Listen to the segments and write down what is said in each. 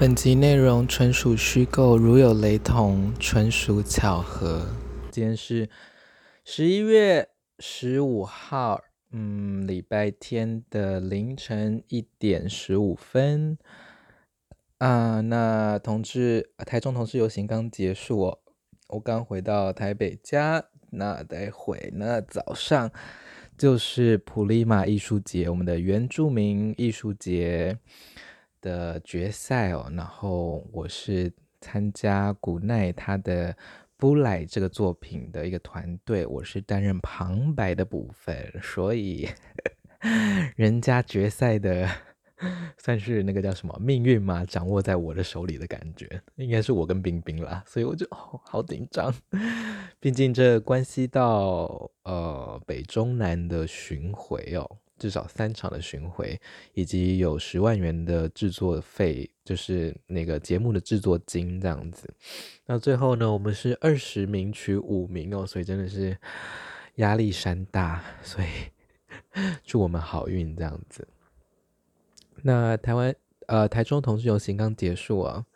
本集内容纯属虚构，如有雷同，纯属巧合。今天是十一月十五号，嗯，礼拜天的凌晨一点十五分。啊，那同志，台中同志游行刚结束哦，我刚回到台北家，那待会呢早上就是普利马艺术节，我们的原住民艺术节。的决赛哦，然后我是参加古奈他的《布莱》这个作品的一个团队，我是担任旁白的部分，所以 人家决赛的算是那个叫什么命运嘛，掌握在我的手里的感觉，应该是我跟冰冰啦，所以我就哦好紧张，毕竟这关系到呃北中南的巡回哦。至少三场的巡回，以及有十万元的制作费，就是那个节目的制作金这样子。那最后呢，我们是二十名取五名哦，所以真的是压力山大。所以 祝我们好运这样子。那台湾呃台中同志游行刚结束啊，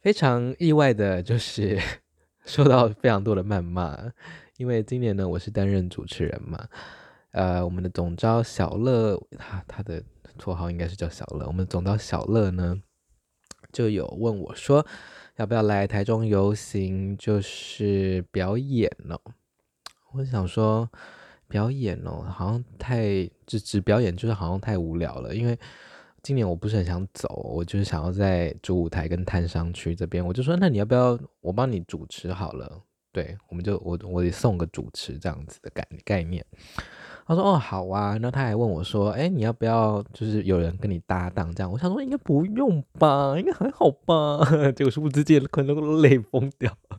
非常意外的就是 受到非常多的谩骂，因为今年呢我是担任主持人嘛。呃，我们的总招小乐，他他的绰号应该是叫小乐。我们总招小乐呢，就有问我说，要不要来台中游行，就是表演哦。我想说，表演哦，好像太只只表演，就是好像太无聊了。因为今年我不是很想走，我就是想要在主舞台跟摊商区这边。我就说，那你要不要我帮你主持好了？对，我们就我我得送个主持这样子的概概念。他说：“哦，好啊。”那他还问我说：“哎，你要不要就是有人跟你搭档这样？”我想说应该不用吧，应该还好吧。结果殊不知可能都累疯掉了。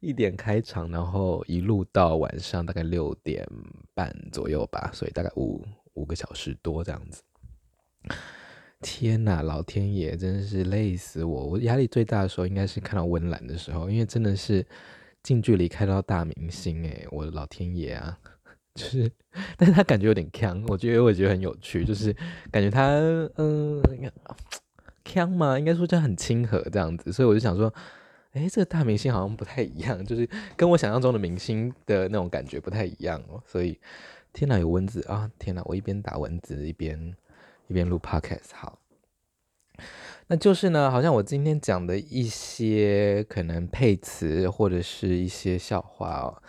一点开场，然后一路到晚上大概六点半左右吧，所以大概五五个小时多这样子。天哪，老天爷真的是累死我！我压力最大的时候应该是看到温岚的时候，因为真的是近距离看到大明星哎，我的老天爷啊！就是，但是他感觉有点锵，我觉得我觉得很有趣，就是感觉他嗯，锵嘛，应该说就很亲和这样子，所以我就想说，哎，这个大明星好像不太一样，就是跟我想象中的明星的那种感觉不太一样哦。所以，天哪，有蚊子啊！天哪，我一边打蚊子一边一边录 podcast，好，那就是呢，好像我今天讲的一些可能配词或者是一些笑话哦。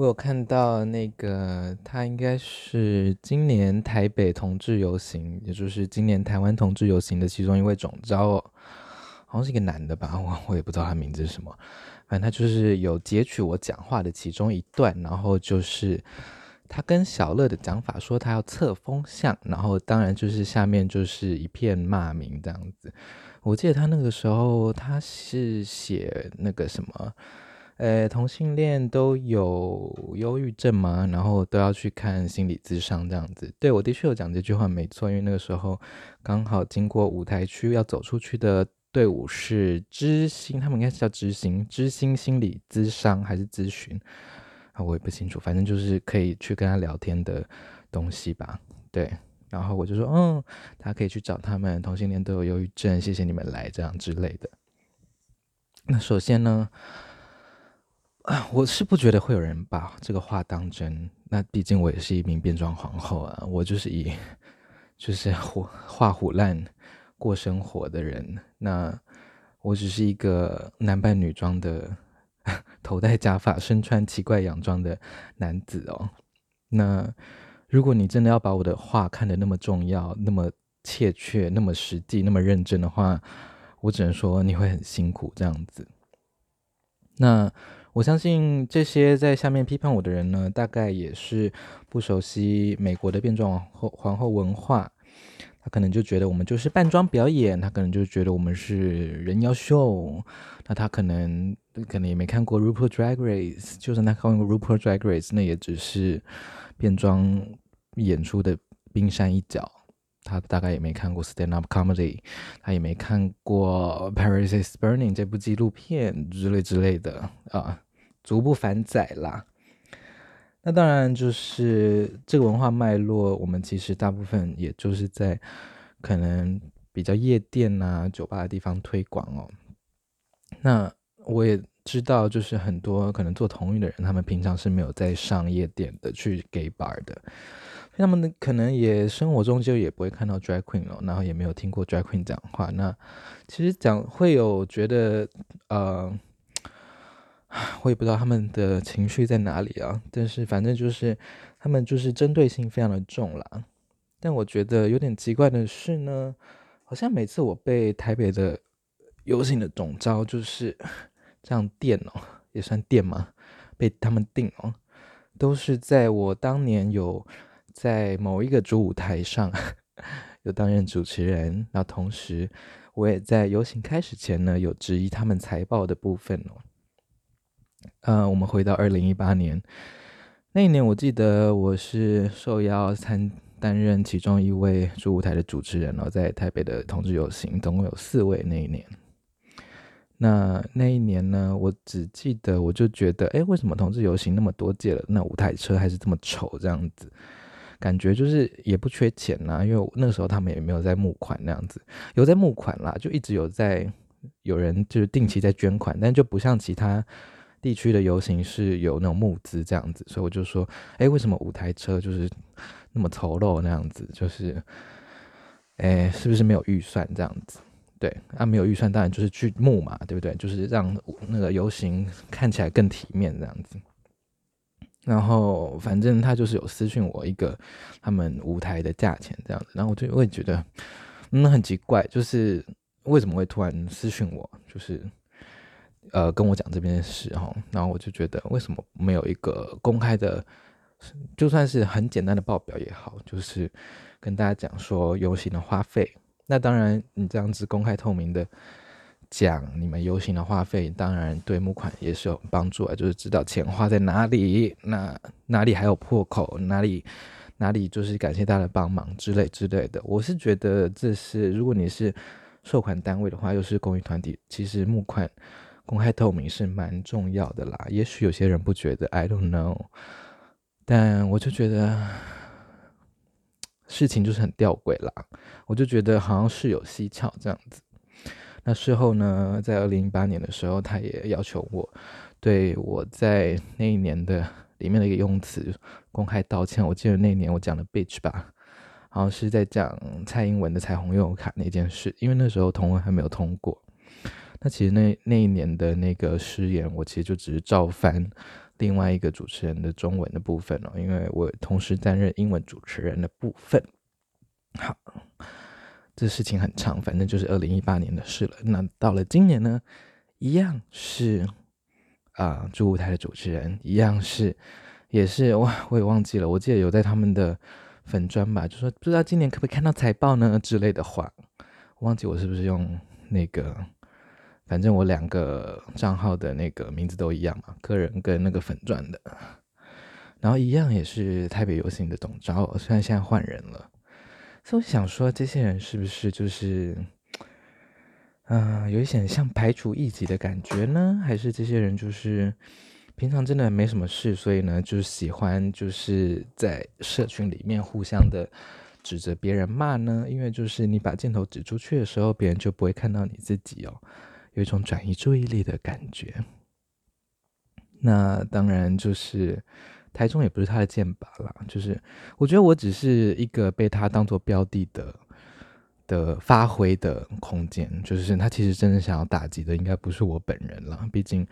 我有看到那个，他应该是今年台北同志游行，也就是今年台湾同志游行的其中一位总召，好像是一个男的吧，我我也不知道他名字是什么，反正他就是有截取我讲话的其中一段，然后就是他跟小乐的讲法说他要测风向，然后当然就是下面就是一片骂名这样子。我记得他那个时候他是写那个什么。呃，同性恋都有忧郁症吗？然后都要去看心理咨商这样子。对，我的确有讲这句话，没错。因为那个时候刚好经过舞台区要走出去的队伍是知心，他们应该是叫知心，知心心理咨商还是咨询啊？我也不清楚。反正就是可以去跟他聊天的东西吧。对，然后我就说，嗯，他可以去找他们，同性恋都有忧郁症，谢谢你们来这样之类的。那首先呢，我是不觉得会有人把这个话当真。那毕竟我也是一名变装皇后啊，我就是以就是唬画虎烂过生活的人。那我只是一个男扮女装的，头戴假发、身穿奇怪洋装的男子哦。那如果你真的要把我的话看得那么重要、那么切确、那么实际、那么认真的话，我只能说你会很辛苦这样子。那。我相信这些在下面批判我的人呢，大概也是不熟悉美国的变装皇后皇后文化，他可能就觉得我们就是扮装表演，他可能就觉得我们是人妖秀，那他可能可能也没看过 RuPaul Drag Race，就算他看过 RuPaul Drag Race，那也只是变装演出的冰山一角，他大概也没看过 Stand Up Comedy，他也没看过 Paris is Burning 这部纪录片之类之类的啊。足不反载啦，那当然就是这个文化脉络，我们其实大部分也就是在可能比较夜店啊、酒吧的地方推广哦。那我也知道，就是很多可能做同运的人，他们平常是没有在上夜店的，去 gay bar 的。他们呢，可能也生活中就也不会看到 drag queen 哦，然后也没有听过 drag queen 讲话。那其实讲会有觉得，呃，我也不知道他们的情绪在哪里啊。但是反正就是他们就是针对性非常的重啦。但我觉得有点奇怪的是呢，好像每次我被台北的游行的总招就是这样电哦，也算电吗？被他们定哦，都是在我当年有。在某一个主舞台上，有担任主持人，那同时我也在游行开始前呢，有质疑他们财报的部分哦。呃，我们回到二零一八年那一年，我记得我是受邀参担任其中一位主舞台的主持人哦，在台北的同志游行，总共有四位那一年。那那一年呢，我只记得我就觉得，哎，为什么同志游行那么多届了，那舞台车还是这么丑这样子？感觉就是也不缺钱呐、因为那个时候他们也没有在募款那样子，有在募款啦，就一直有在有人就是定期在捐款，但就不像其他地区的游行是有那种募资这样子，所以我就说，哎，为什么五台车就是那么丑陋那样子？就是，哎，是不是没有预算这样子？对，啊，没有预算当然就是去募嘛，对不对？就是让那个游行看起来更体面这样子。然后反正他就是有私讯我一个他们舞台的价钱这样子，然后我就会觉得嗯很奇怪，就是为什么会突然私讯我，就是呃跟我讲这边的事哈，然后我就觉得为什么没有一个公开的，就算是很简单的报表也好，就是跟大家讲说游行的花费，那当然你这样子公开透明的。讲你们游行的花费，当然对募款也是有帮助啊，就是知道钱花在哪里，那哪里还有破口，哪里哪里就是感谢大家的帮忙之类之类的。我是觉得这是，如果你是受款单位的话，又是公益团体，其实募款公开透明是蛮重要的啦。也许有些人不觉得，I don't know，但我就觉得事情就是很吊诡啦。我就觉得好像事有蹊跷这样子。那事后呢，在二零一八年的时候，他也要求我对我在那一年的里面的一个用词公开道歉。我记得那一年我讲了 bitch 吧，好像是在讲蔡英文的彩虹悠游卡那件事，因为那时候同文还没有通过。那其实那那一年的那个失言，我其实就只是照翻另外一个主持人的中文的部分哦，因为我同时担任英文主持人的部分。好。这事情很长，反正就是二零一八年的事了。那到了今年呢，一样是啊，主、舞台的主持人，一样是，也是哇，我也忘记了。我记得有在他们的粉专吧，就说不知道今年可不可以看到财报呢之类的话。忘记我是不是用那个，反正我两个账号的那个名字都一样嘛，个人跟那个粉专的。然后一样也是台北游行的总召，虽然现在换人了。所以我想说，这些人是不是就是，嗯、有一些像排除异己的感觉呢？还是这些人就是平常真的没什么事，所以呢，就是喜欢就是在社群里面互相的指责别人骂呢？因为就是你把镜头指出去的时候，别人就不会看到你自己哦，有一种转移注意力的感觉。那当然就是。台中也不是他的剑靶啦，就是我觉得我只是一个被他当做标的的的发挥的空间，就是他其实真正想要打击的应该不是我本人了，毕竟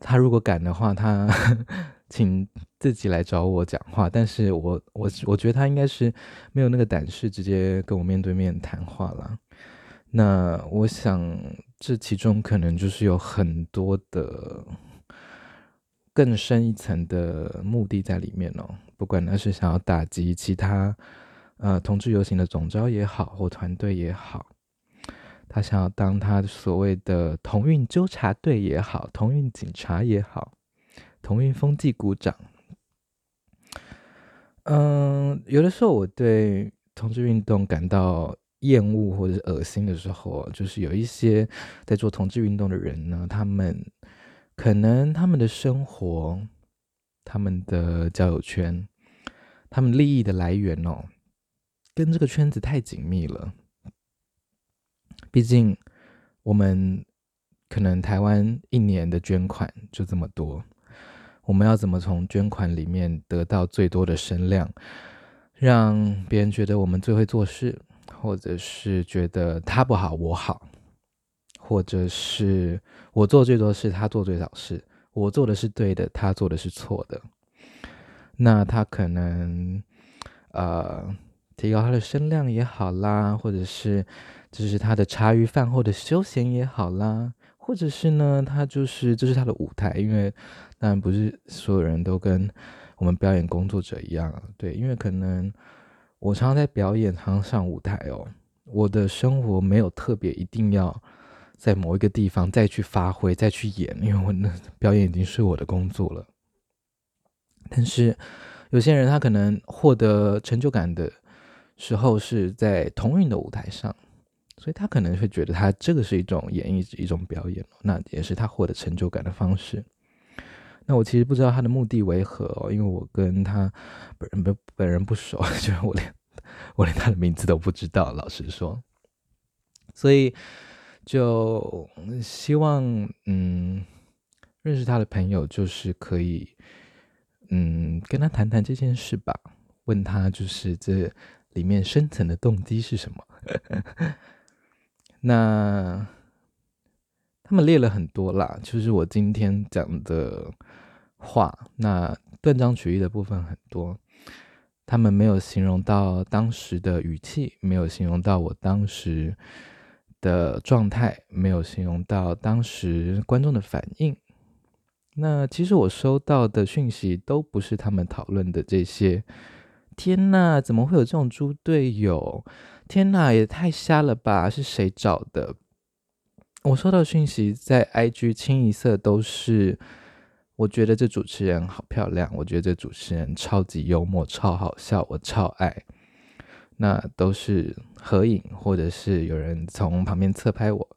他如果敢的话，他 请自己来找我讲话，但是我我我觉得他应该是没有那个胆识直接跟我面对面谈话了。那我想这其中可能就是有很多的。更深一层的目的在里面哦，不管他是想要打击其他呃同志游行的总召也好，或团队也好，他想要当他所谓的同运纠察队也好，同运警察也好，同运风纪股长。嗯，有的时候我对同志运动感到厌恶或者是恶心的时候，就是有一些在做同志运动的人呢，他们。可能他们的生活、他们的交友圈、他们利益的来源哦，跟这个圈子太紧密了。毕竟我们可能台湾一年的捐款就这么多，我们要怎么从捐款里面得到最多的声量，让别人觉得我们最会做事，或者是觉得他不好我好，或者是我做最多事，他做最少事，我做的是对的，他做的是错的，那他可能呃提高他的声量也好啦，或者是就是他的茶余饭后的休闲也好啦，或者是呢，他就是这、就是他的舞台，因为当然不是所有人都跟我们表演工作者一样，对，因为可能。我常常在表演，常常上舞台哦。我的生活没有特别一定要在某一个地方再去发挥、再去演，因为我那表演已经是我的工作了。但是有些人他可能获得成就感的时候是在同运的舞台上，所以他可能会觉得他这个是一种演绎、一种表演，那也是他获得成就感的方式。那我其实不知道他的目的为何，因为我跟他本人不本人不熟，就是我连我连他的名字都不知道，老实说，所以就希望嗯认识他的朋友就是可以嗯跟他谈谈这件事吧，问他就是这里面深层的动机是什么。那他们列了很多啦，就是我今天讲的。话，那断章取义的部分很多，他们没有形容到当时的语气，没有形容到我当时的状态，没有形容到当时观众的反应。那其实我收到的讯息都不是他们讨论的这些。天哪，怎么会有这种猪队友？天哪，也太瞎了吧！是谁找的？我收到讯息在 IG 清一色都是。我觉得这主持人好漂亮，我觉得这主持人超级幽默、超好笑，我超爱。那都是合影，或者是有人从旁边侧拍我。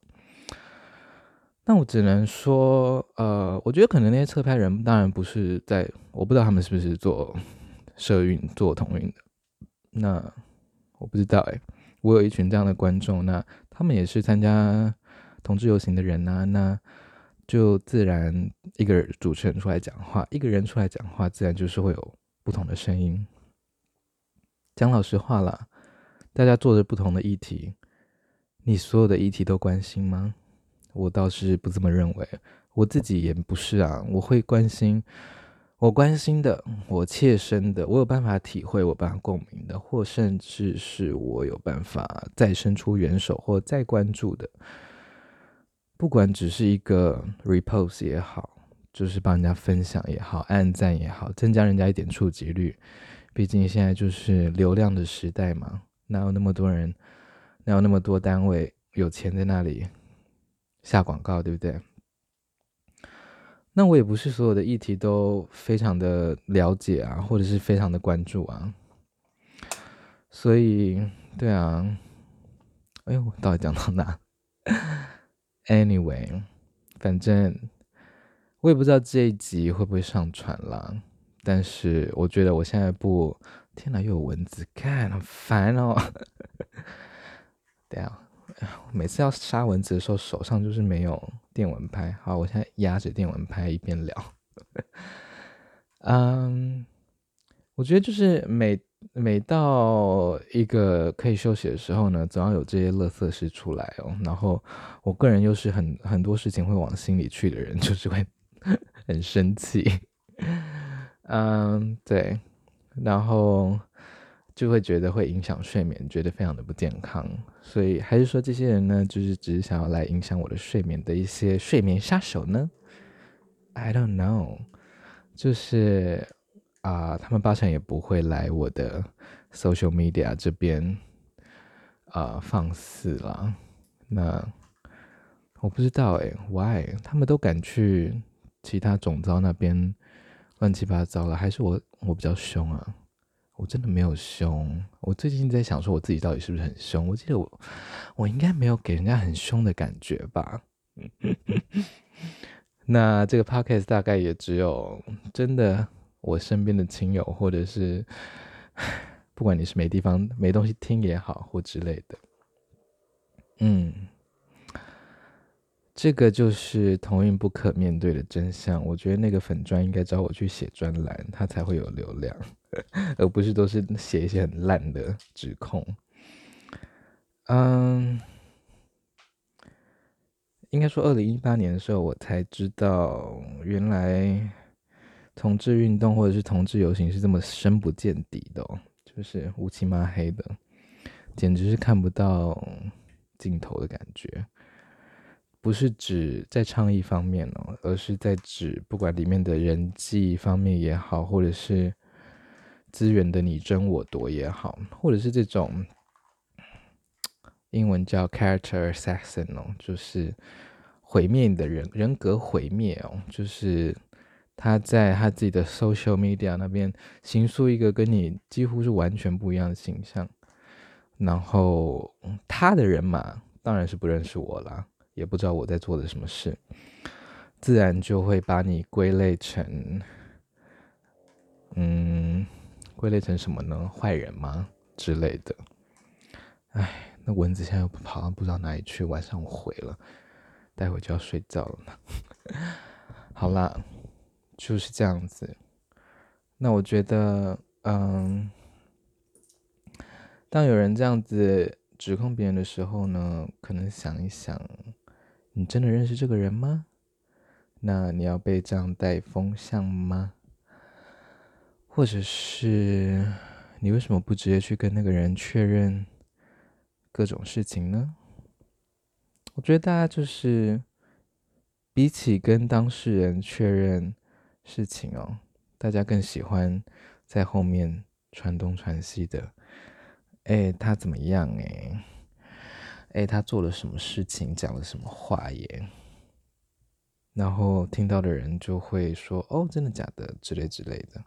那我只能说，呃，我觉得可能那些侧拍人，当然不是在，我不知道他们是不是做社运、做同运的。那我不知道哎，我有一群这样的观众，那他们也是参加同志游行的人啊，那。就自然一个主持人出来讲话，一个人出来讲话，自然就是会有不同的声音。讲老实话啦，大家做着不同的议题，你所有的议题都关心吗？我倒是不这么认为，我自己也不是啊。我会关心我关心的，我切身的，我有办法体会，我办法共鸣的，或甚至是我有办法再伸出援手或再关注的。不管只是一个 repost 也好，就是帮人家分享也好，按赞也好，增加人家一点触及率。毕竟现在就是流量的时代嘛，哪有那么多人，哪有那么多单位有钱在那里下广告，对不对？那我也不是所有的议题都非常的了解啊，或者是非常的关注啊。所以，对啊，哎呦，到底讲到哪？Anyway，反正我也不知道这一集会不会上传啦。但是我觉得我现在不，天哪，又有蚊子，看，好烦哦。对啊，每次要杀蚊子的时候，手上就是没有电蚊拍。好，我现在压着电蚊拍一边聊。嗯，我觉得就是每。每到一个可以休息的时候呢，总要有这些乐色事出来哦。然后我个人又是很很多事情会往心里去的人，就是会 很生气。嗯，对，然后就会觉得会影响睡眠，觉得非常的不健康。所以还是说这些人呢，就是只是想要来影响我的睡眠的一些睡眠杀手呢？I don't know，就是。啊，他们八成也不会来我的 social media 这边啊放肆啦。那我不知道哎，why 他们都敢去其他总招那边乱七八糟了？还是我我比较凶啊？我真的没有凶。我最近在想说，我自己到底是不是很凶？我记得我我应该没有给人家很凶的感觉吧？那这个 podcast 大概也只有真的。我身边的亲友，或者是 不管你是没地方没东西听也好，或之类的，嗯，这个就是同运不可面对的真相。我觉得那个粉专应该找我去写专栏，他才会有流量，而不是都是写一些很烂的指控。嗯，应该说，二零一八年的时候，我才知道原来同志运动或者是同志游行是这么深不见底的哦，就是乌漆嘛黑的，简直是看不到尽头的感觉。不是指在倡议方面哦，而是在指不管里面的人际方面也好，或者是资源的你争我夺也好，或者是这种英文叫 character assassin 哦，就是毁灭你的人人格毁灭哦，就是他在他自己的 social media 那边形塑一个跟你几乎是完全不一样的形象，然后他的人嘛当然是不认识我啦。也不知道我在做的什么事，自然就会把你归类成，嗯，归类成什么呢？坏人吗？之类的。哎，那蚊子现在又跑到不知道哪里去，晚上我回了，待会就要睡觉了呢。好啦，就是这样子。那我觉得，嗯，当有人这样子指控别人的时候呢，可能想一想。你真的认识这个人吗？那你要被这样带风向吗？或者是你为什么不直接去跟那个人确认各种事情呢？我觉得大家就是比起跟当事人确认事情哦，大家更喜欢在后面传东传西的。哎，他怎么样？哎。哎，他做了什么事情，讲了什么话耶？然后听到的人就会说：“哦，真的假的？”之类之类的。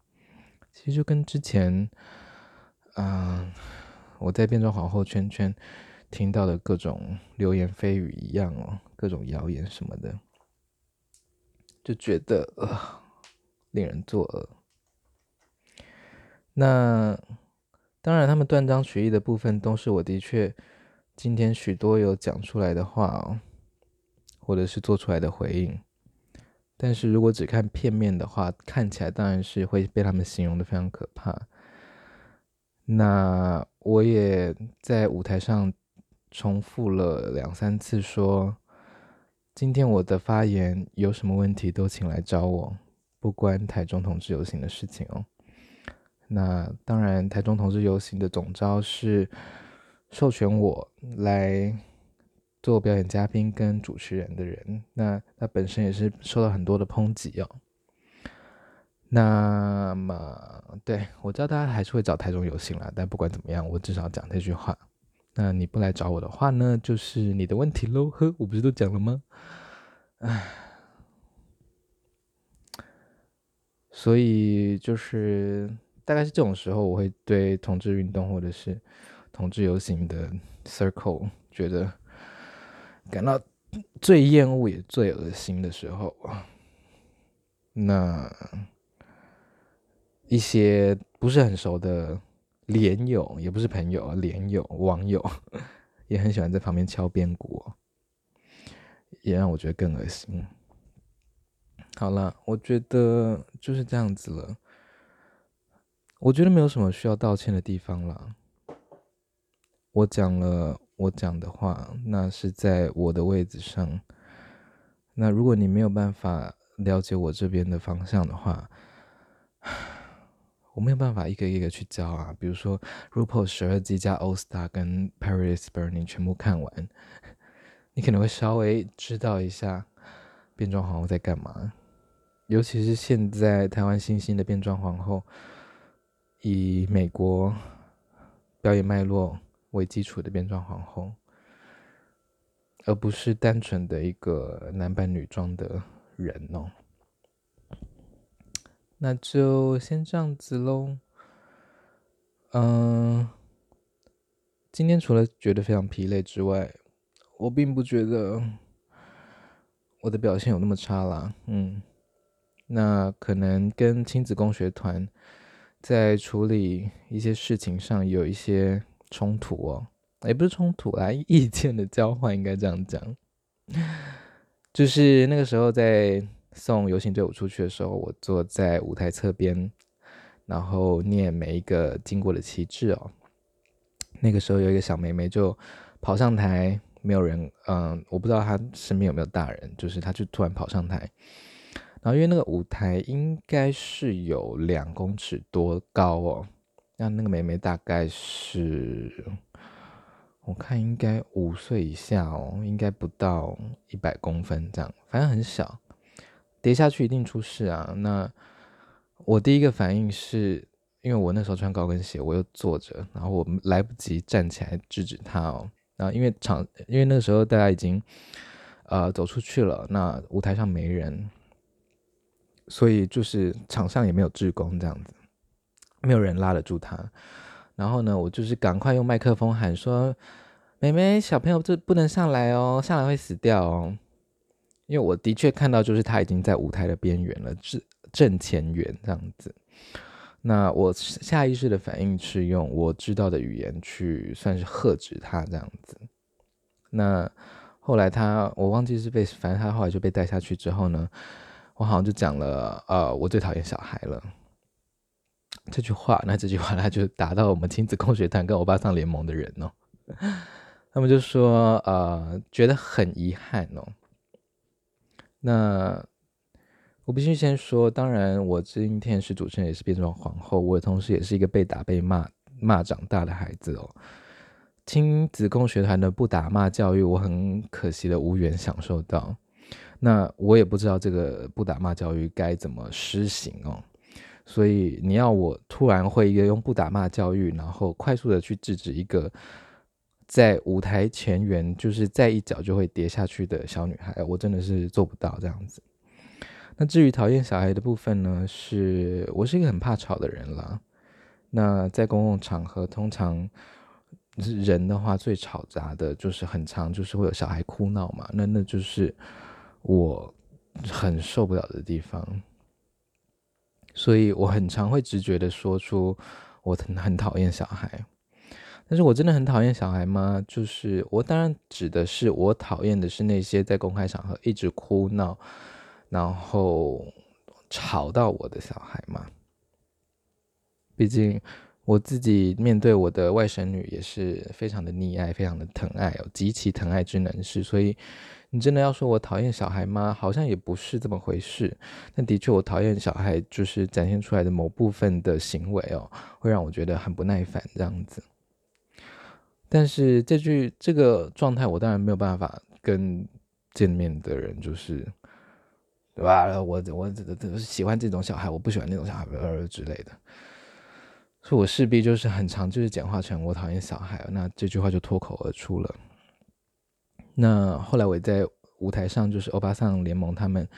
其实就跟之前，嗯、我在变装皇后圈圈听到的各种流言蜚语一样哦，各种谣言什么的，就觉得呃，令人作呕。那当然，他们断章取义的部分都是我的确。今天许多有讲出来的话，或者是做出来的回应，但是如果只看片面的话，看起来当然是会被他们形容的非常可怕。那我也在舞台上重复了两三次说，今天我的发言有什么问题都请来找我，不关台中同志游行的事情哦。那当然，台中同志游行的总招是。授权我来做表演嘉宾跟主持人的人，那他本身也是受到很多的抨击哦。那么，对，我知道大家还是会找台中游行啦，但不管怎么样，我至少讲这句话。那你不来找我的话呢，就是你的问题喽。呵，我不是都讲了吗？唉，所以就是大概是这种时候，我会对同志运动或者是。同志游行的 circle 觉得感到最厌恶也最恶心的时候，那一些不是很熟的连友，也不是朋友，连友网友也很喜欢在旁边敲边鼓，也让我觉得更恶心。好了，我觉得就是这样子了。我觉得没有什么需要道歉的地方了。我讲了我讲的话，那是在我的位置上。那如果你没有办法了解我这边的方向的话，我没有办法一个一个去教啊。比如说 RuPaul 十二季加 All Star 跟 Paris Burning 全部看完，你可能会稍微知道一下变装皇后在干嘛。尤其是现在台湾新兴的变装皇后，以美国表演脉络。为基础的变装皇后，而不是单纯的一个男扮女装的人哦。那就先这样子喽。嗯，今天除了觉得非常疲累之外，我并不觉得我的表现有那么差啦。嗯，那可能跟亲子共学团在处理一些事情上有一些。冲突哦，也不是冲突啦，意见的交换应该这样讲。就是那个时候在送游行队伍出去的时候，我坐在舞台侧边，然后念每一个经过的旗帜哦。那个时候有一个小妹妹就跑上台，没有人，嗯，我不知道她身边有没有大人，就是她就突然跑上台，然后因为那个舞台应该是有两公尺多高哦，那那个妹妹大概是。我看应该五岁以下哦，应该不到一百公分这样，反正很小，跌下去一定出事啊。那我第一个反应是，因为我那时候穿高跟鞋，我又坐着，然后我来不及站起来制止他哦。然后因为场，因为那个时候大家已经呃走出去了，那舞台上没人，所以就是场上也没有志工这样子，没有人拉得住他。然后呢，我就是赶快用麦克风喊说：“妹妹，小朋友这不能上来哦，上来会死掉哦。”因为我的确看到，就是他已经在舞台的边缘了，正正前缘这样子。那我下意识的反应是用我知道的语言去算是喝止他这样子。那后来他，我忘记是被，反正他后来就被带下去之后呢，我好像就讲了，呃，我最讨厌小孩了。这句话，那这句话，他就打到我们亲子共学团跟欧巴桑联盟的人哦。他们就说，呃，觉得很遗憾哦。那我必须先说，当然，我今天是主持人，也是变装皇后，我同时也是一个被打被骂骂长大的孩子哦。亲子共学团的不打骂教育，我很可惜的无缘享受到。那我也不知道这个不打骂教育该怎么施行哦。所以你要我突然会一个用不打骂教育，然后快速的去制止一个在舞台前缘，就是再一脚就会跌下去的小女孩，我真的是做不到这样子。那至于讨厌小孩的部分呢，是我是一个很怕吵的人啦。那在公共场合，通常人的话最吵杂的就是很长，就是会有小孩哭闹嘛，那那就是我很受不了的地方。所以我很常会直觉的说出我很 很讨厌小孩，但是我真的很讨厌小孩吗？就是我当然指的是我讨厌的是那些在公开场合一直哭闹，然后吵到我的小孩嘛。毕竟我自己面对我的外甥女也是非常的溺爱，非常的疼爱，有极其疼爱之能事，所以。你真的要说我讨厌小孩吗？好像也不是这么回事。但的确，我讨厌小孩，就是展现出来的某部分的行为哦，会让我觉得很不耐烦这样子。但是这句这个状态，我当然没有办法跟见面的人就是，对吧？我我喜欢这种小孩，我不喜欢那种小孩呃之类的。所以我势必就是很常就是简化成我讨厌小孩，那这句话就脱口而出了。那后来我在舞台上，就是欧巴桑联盟他们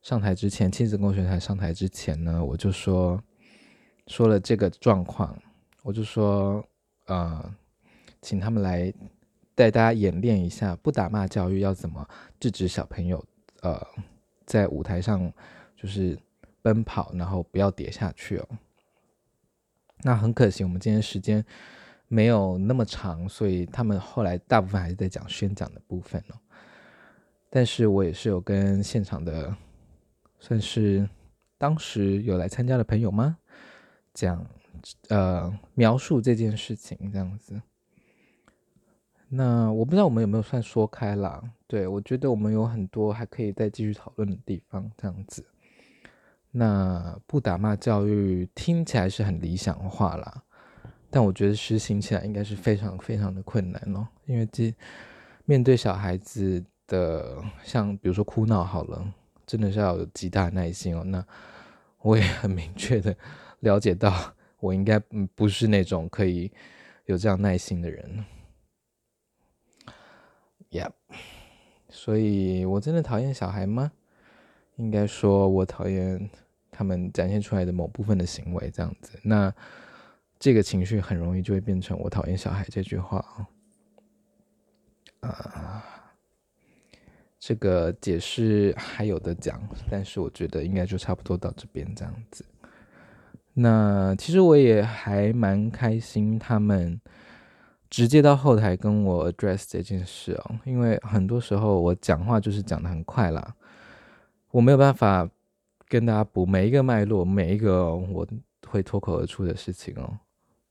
上台之前，亲子共学团上台之前呢，我就说说了这个状况，我就说，呃，请他们来带大家演练一下不打骂教育要怎么制止小朋友，呃，在舞台上就是奔跑，然后不要跌下去哦。那很可惜，我们今天时间。没有那么长，所以他们后来大部分还是在讲宣讲的部分哦。但是我也是有跟现场的，算是当时有来参加的朋友吗？讲呃描述这件事情这样子。那我不知道我们有没有算说开啦？对，我觉得我们有很多还可以再继续讨论的地方这样子。那不打骂教育听起来是很理想化啦。但我觉得实行起来应该是非常非常的困难哦，因为这面对小孩子的，像比如说哭闹好了，真的是要有极大的耐心哦。那我也很明确的了解到，我应该嗯不是那种可以有这样耐心的人。Yep，所以我真的讨厌小孩吗？应该说我讨厌他们展现出来的某部分的行为这样子。那。这个情绪很容易就会变成“我讨厌小孩”这句话啊，啊，这个解释还有的讲，但是我觉得应该就差不多到这边这样子。那其实我也还蛮开心，他们直接到后台跟我 address 这件事哦，因为很多时候我讲话就是讲得很快啦，我没有办法跟大家补每一个脉络，每一个我会脱口而出的事情哦。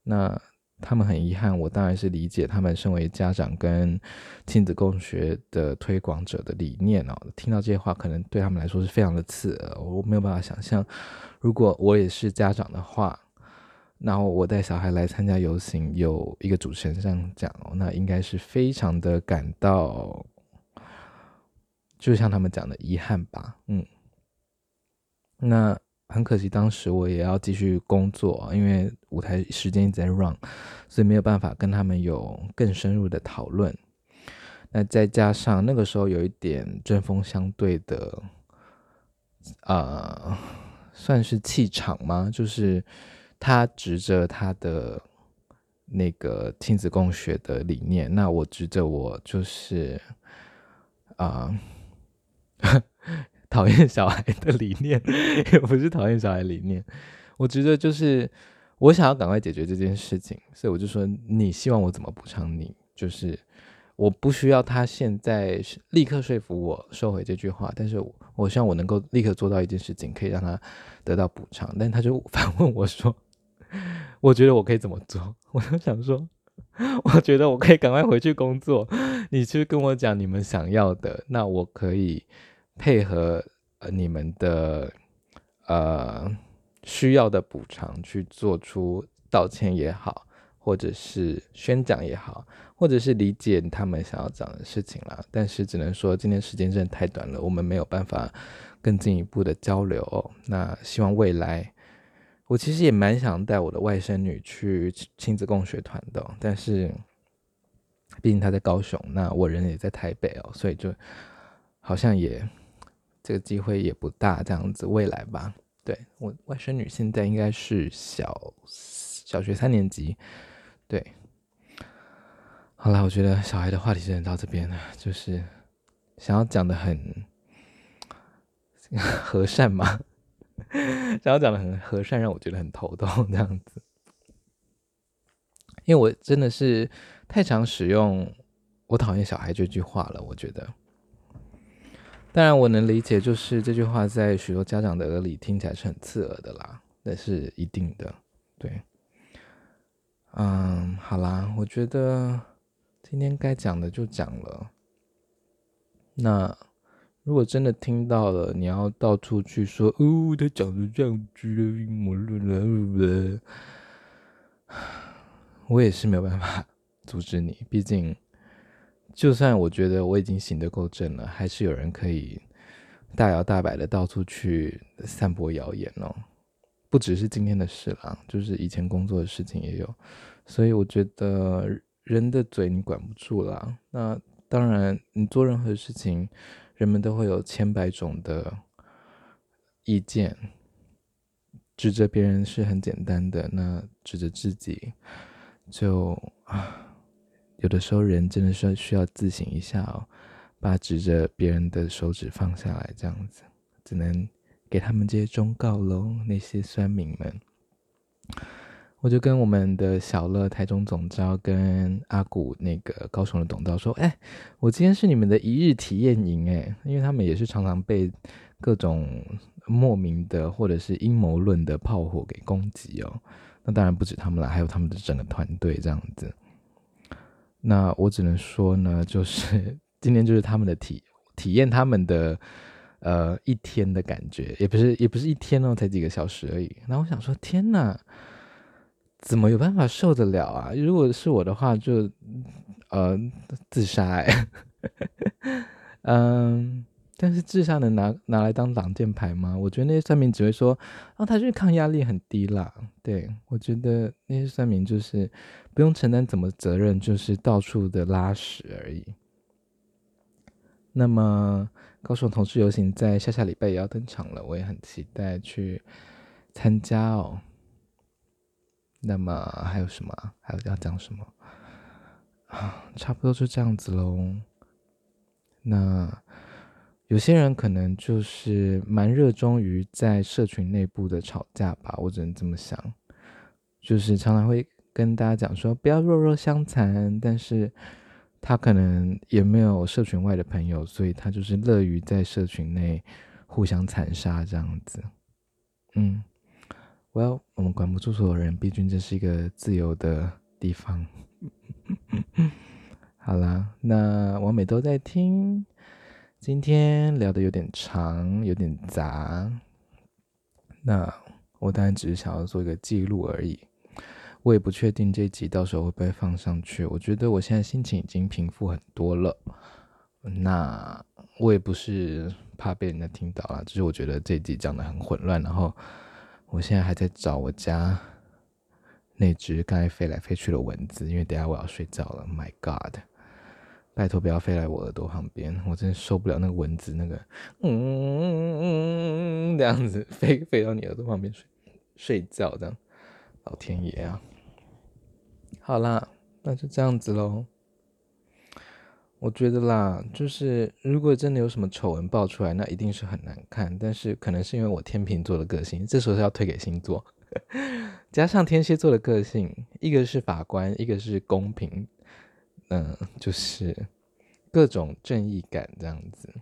那他们很遗憾，我当然是理解他们身为家长跟亲子共学的推广者的理念哦。听到这些话，可能对他们来说是非常的刺耳，我没有办法想象，如果我也是家长的话。然后我带小孩来参加游行，有一个主持人这样讲哦，那应该是非常的感到，就像他们讲的遗憾吧，嗯，那很可惜，当时我也要继续工作，因为舞台时间一直在 run，所以没有办法跟他们有更深入的讨论。那再加上那个时候有一点针锋相对的，呃，算是气场吗？就是。他执着他的那个亲子共学的理念，那我执着我就是啊，呃、讨厌小孩的理念，也不是讨厌小孩理念，我觉得就是我想要赶快解决这件事情，所以我就说，你希望我怎么补偿你？就是我不需要他现在立刻说服我收回这句话，但是我，我希望我能够立刻做到一件事情，可以让他得到补偿。但他就反问我说。我觉得我可以怎么做？我就想说，我觉得我可以赶快回去工作。你去跟我讲你们想要的，那我可以配合呃你们的呃需要的补偿去做出道歉也好，或者是宣讲也好，或者是理解他们想要讲的事情啦。但是只能说今天时间真的太短了，我们没有办法更进一步的交流。那希望未来。我其实也蛮想带我的外甥女去亲子共学团的，但是毕竟她在高雄，那我人也在台北哦，所以就好像也这个机会也不大这样子。未来吧，对，我外甥女现在应该是小小学三年级，对。好了，我觉得小孩的话题只能到这边了，就是想要讲的很 和善嘛。想要讲的很和善，让我觉得很头痛这样子，因为我真的是太常使用“我讨厌小孩”这句话了。我觉得，当然我能理解，就是这句话在许多家长的耳里听起来是很刺耳的啦，那是一定的。对，嗯，好啦，我觉得今天该讲的就讲了，那。如果真的听到了，你要到处去说哦，他讲的这样子的阴谋论，我也是没有办法阻止你。毕竟，就算我觉得我已经行得够正了，还是有人可以大摇大摆的到处去散播谣言哦。不只是今天的事啦，就是以前工作的事情也有。所以我觉得人的嘴你管不住啦。那当然，你做任何事情。人们都会有千百种的意见，指责别人是很简单的，那指责自己就啊，有的时候人真的是需要自省一下哦，把指着别人的手指放下来，这样子，只能给他们这些忠告喽，那些酸民们。我就跟我们的小乐台中总召跟阿古那个高雄的董召说：“哎、我今天是你们的一日体验营哎，因为他们也是常常被各种莫名的或者是阴谋论的炮火给攻击哦。那当然不止他们了，还有他们的整个团队这样子。那我只能说呢，就是 今天就是他们的体体验他们的呃一天的感觉，也不是也不是一天哦，才几个小时而已。那我想说，天哪！”怎么有办法受得了啊？如果是我的话就，就呃自杀哎，嗯，但是智商能拿拿来当挡箭牌吗？我觉得那些算命只会说，啊，他就是抗压力很低啦。对，我觉得那些算命就是不用承担怎么责任，就是到处的拉屎而已。那么高雄同志游行在下下礼拜也要登场了，我也很期待去参加哦。那么还有什么？还有要讲什么？啊，差不多就这样子喽。那有些人可能就是蛮热衷于在社群内部的吵架吧，我只能这么想。就是常常会跟大家讲说不要弱弱相残，但是他可能也没有社群外的朋友，所以他就是乐于在社群内互相残杀这样子。嗯，Well，我们管不住所有人，毕竟这是一个自由的地方。好啦，那我每都在听。今天聊的有点长，有点杂。那我当然只是想要做一个记录而已。我也不确定这集到时候会不会放上去。我觉得我现在心情已经平复很多了。那我也不是怕被人家听到啦，只是我觉得这集讲的很混乱。然后我现在还在找我家那只刚才飞来飞去的蚊子，因为等下我要睡觉了。My God！拜托不要飞来我耳朵旁边，我真的受不了那个蚊子那个，嗯，这样子 飞飞到你耳朵旁边睡睡觉这样，老天爷啊！好啦，那就这样子喽。我觉得啦，就是如果真的有什么丑闻爆出来，那一定是很难看。但是可能是因为我天秤座的个性，这时候是要推给星座，加上天蝎座的个性，一个是法官，一个是公平。嗯，就是各种正义感这样子，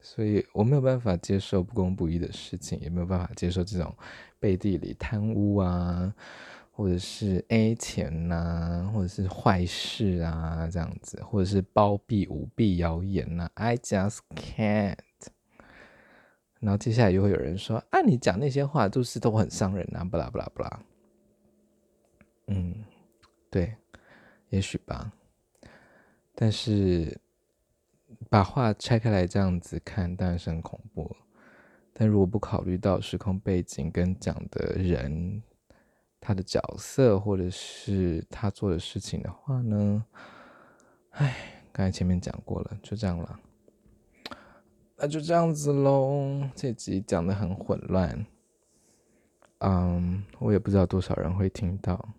所以我没有办法接受不公不义的事情，也没有办法接受这种背地里贪污啊，或者是 A 钱呐、或者是坏事啊这样子，或者是包庇、舞弊、谣言呐，I just can't。然后接下来又会有人说啊，你讲那些话都是都很伤人啊，不啦不啦不啦。嗯，对，也许吧。但是把话拆开来这样子看，当然是很恐怖。但如果不考虑到时空背景跟讲的人他的角色，或者是他做的事情的话呢？唉，刚才前面讲过了，就这样了。那就这样子喽。这集讲的很混乱，嗯，我也不知道多少人会听到。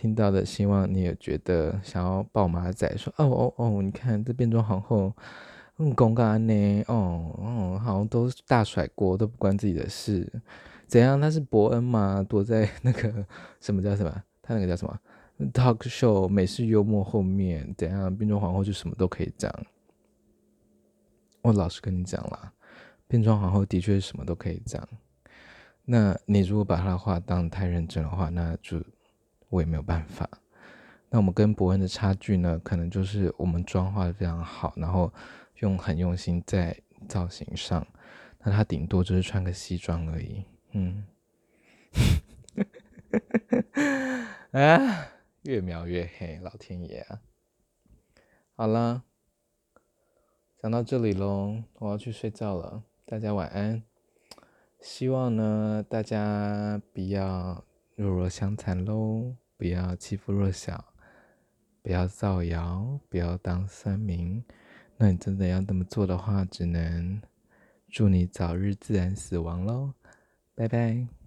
听到的，希望你也觉得想要抱马仔，说哦哦哦，你看这变装皇后，嗯，公干呢，哦哦，好像都大甩锅，都不关自己的事，怎样？他是伯恩吗？躲在那个 什么叫什么？他那个叫什么？talk show 美式幽默后面，怎样？变装皇后就什么都可以讲。我老实跟你讲啦，变装皇后的确是什么都可以讲。那你如果把他的话当太认真的话，那就。我也没有办法。那我们跟博恩的差距呢？可能就是我们妆化的非常好，然后用很用心在造型上。那他顶多就是穿个西装而已。嗯，啊，越描越黑，老天爷啊！好了，讲到这里喽，我要去睡觉了。大家晚安。希望呢，大家不要。弱弱相残喽！不要欺负弱小，不要造谣，不要当三明。那你真的要这么做的话，只能祝你早日自然死亡喽！拜拜。